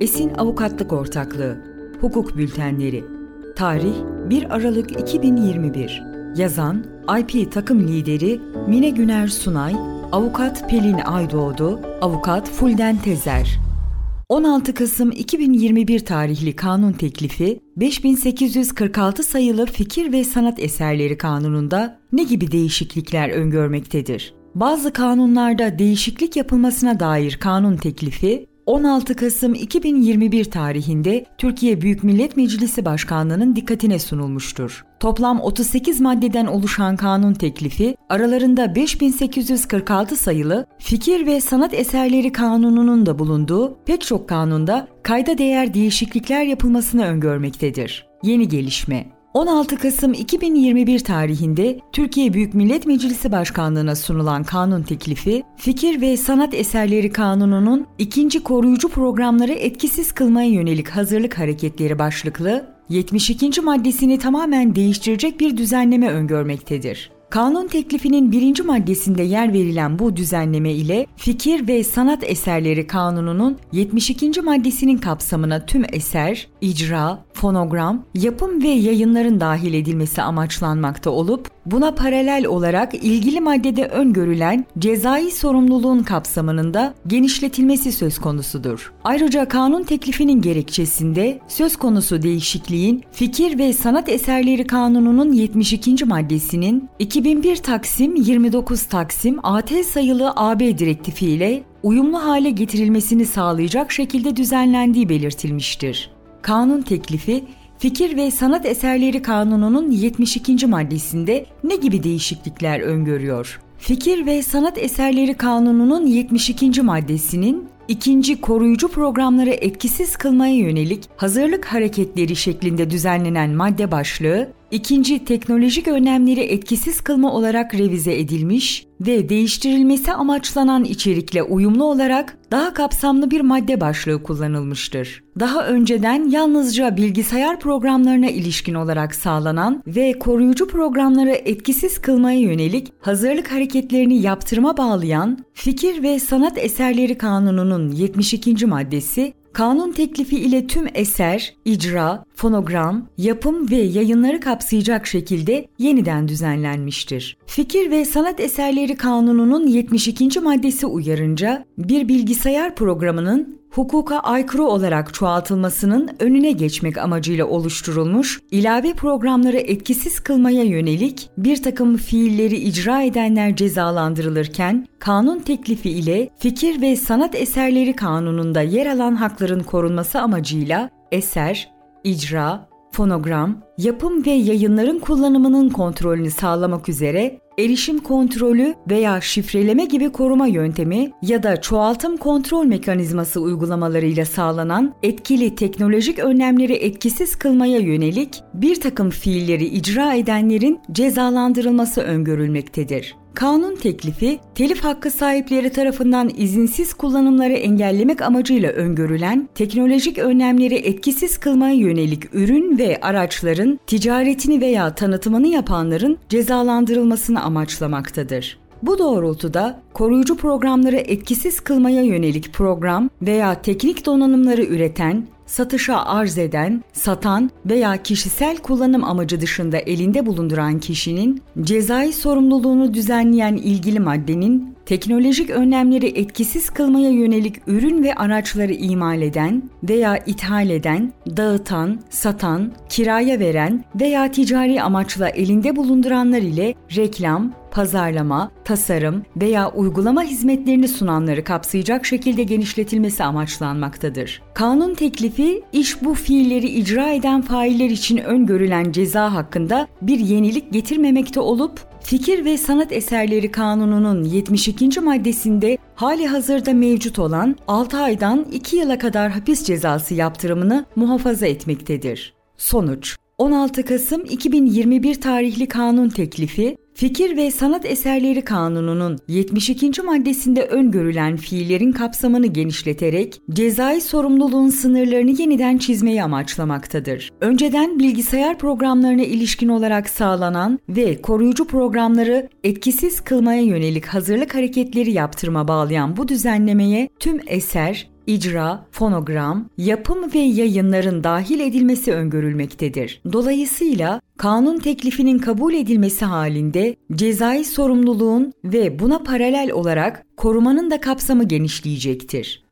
Esin Avukatlık Ortaklığı Hukuk Bültenleri Tarih 1 Aralık 2021 Yazan IP Takım Lideri Mine Güner Sunay Avukat Pelin Aydoğdu Avukat Fulden Tezer 16 Kasım 2021 tarihli kanun teklifi 5846 sayılı Fikir ve Sanat Eserleri Kanunu'nda ne gibi değişiklikler öngörmektedir? Bazı kanunlarda değişiklik yapılmasına dair kanun teklifi 16 Kasım 2021 tarihinde Türkiye Büyük Millet Meclisi Başkanlığı'nın dikkatine sunulmuştur. Toplam 38 maddeden oluşan kanun teklifi, aralarında 5846 sayılı Fikir ve Sanat Eserleri Kanunu'nun da bulunduğu pek çok kanunda kayda değer değişiklikler yapılmasını öngörmektedir. Yeni gelişme 16 Kasım 2021 tarihinde Türkiye Büyük Millet Meclisi Başkanlığı'na sunulan kanun teklifi, Fikir ve Sanat Eserleri Kanunu'nun ikinci koruyucu programları etkisiz kılmaya yönelik hazırlık hareketleri başlıklı 72. maddesini tamamen değiştirecek bir düzenleme öngörmektedir. Kanun teklifinin birinci maddesinde yer verilen bu düzenleme ile Fikir ve Sanat Eserleri Kanunu'nun 72. maddesinin kapsamına tüm eser, icra, fonogram, yapım ve yayınların dahil edilmesi amaçlanmakta olup, buna paralel olarak ilgili maddede öngörülen cezai sorumluluğun kapsamının da genişletilmesi söz konusudur. Ayrıca kanun teklifinin gerekçesinde söz konusu değişikliğin Fikir ve Sanat Eserleri Kanunu'nun 72. maddesinin 2001 Taksim 29 Taksim AT sayılı AB direktifi ile uyumlu hale getirilmesini sağlayacak şekilde düzenlendiği belirtilmiştir. Kanun teklifi Fikir ve Sanat Eserleri Kanunu'nun 72. maddesinde ne gibi değişiklikler öngörüyor? Fikir ve Sanat Eserleri Kanunu'nun 72. maddesinin ikinci koruyucu programları etkisiz kılmaya yönelik hazırlık hareketleri şeklinde düzenlenen madde başlığı, ikinci teknolojik önlemleri etkisiz kılma olarak revize edilmiş ve değiştirilmesi amaçlanan içerikle uyumlu olarak daha kapsamlı bir madde başlığı kullanılmıştır. Daha önceden yalnızca bilgisayar programlarına ilişkin olarak sağlanan ve koruyucu programları etkisiz kılmaya yönelik hazırlık hareketlerini yaptırma bağlayan Fikir ve Sanat Eserleri Kanunu'nun 72. maddesi Kanun teklifi ile tüm eser, icra, fonogram, yapım ve yayınları kapsayacak şekilde yeniden düzenlenmiştir. Fikir ve Sanat Eserleri Kanunu'nun 72. maddesi uyarınca bir bilgisayar programının hukuka aykırı olarak çoğaltılmasının önüne geçmek amacıyla oluşturulmuş, ilave programları etkisiz kılmaya yönelik bir takım fiilleri icra edenler cezalandırılırken, kanun teklifi ile Fikir ve Sanat Eserleri Kanunu'nda yer alan hakların korunması amacıyla eser, icra, fonogram, yapım ve yayınların kullanımının kontrolünü sağlamak üzere erişim kontrolü veya şifreleme gibi koruma yöntemi ya da çoğaltım kontrol mekanizması uygulamalarıyla sağlanan etkili teknolojik önlemleri etkisiz kılmaya yönelik bir takım fiilleri icra edenlerin cezalandırılması öngörülmektedir. Kanun teklifi, telif hakkı sahipleri tarafından izinsiz kullanımları engellemek amacıyla öngörülen teknolojik önlemleri etkisiz kılmaya yönelik ürün ve araçların ticaretini veya tanıtımını yapanların cezalandırılmasını amaçlamaktadır. Bu doğrultuda koruyucu programları etkisiz kılmaya yönelik program veya teknik donanımları üreten, satışa arz eden, satan veya kişisel kullanım amacı dışında elinde bulunduran kişinin cezai sorumluluğunu düzenleyen ilgili maddenin teknolojik önlemleri etkisiz kılmaya yönelik ürün ve araçları imal eden veya ithal eden, dağıtan, satan, kiraya veren veya ticari amaçla elinde bulunduranlar ile reklam, pazarlama, tasarım veya uygulama hizmetlerini sunanları kapsayacak şekilde genişletilmesi amaçlanmaktadır. Kanun teklifi iş bu fiilleri icra eden failler için öngörülen ceza hakkında bir yenilik getirmemekte olup Fikir ve Sanat Eserleri Kanunu'nun 72. maddesinde hali hazırda mevcut olan 6 aydan 2 yıla kadar hapis cezası yaptırımını muhafaza etmektedir. Sonuç 16 Kasım 2021 tarihli kanun teklifi Fikir ve Sanat Eserleri Kanunu'nun 72. maddesinde öngörülen fiillerin kapsamını genişleterek cezai sorumluluğun sınırlarını yeniden çizmeyi amaçlamaktadır. Önceden bilgisayar programlarına ilişkin olarak sağlanan ve koruyucu programları etkisiz kılmaya yönelik hazırlık hareketleri yaptırma bağlayan bu düzenlemeye tüm eser, icra, fonogram, yapım ve yayınların dahil edilmesi öngörülmektedir. Dolayısıyla kanun teklifinin kabul edilmesi halinde cezai sorumluluğun ve buna paralel olarak korumanın da kapsamı genişleyecektir.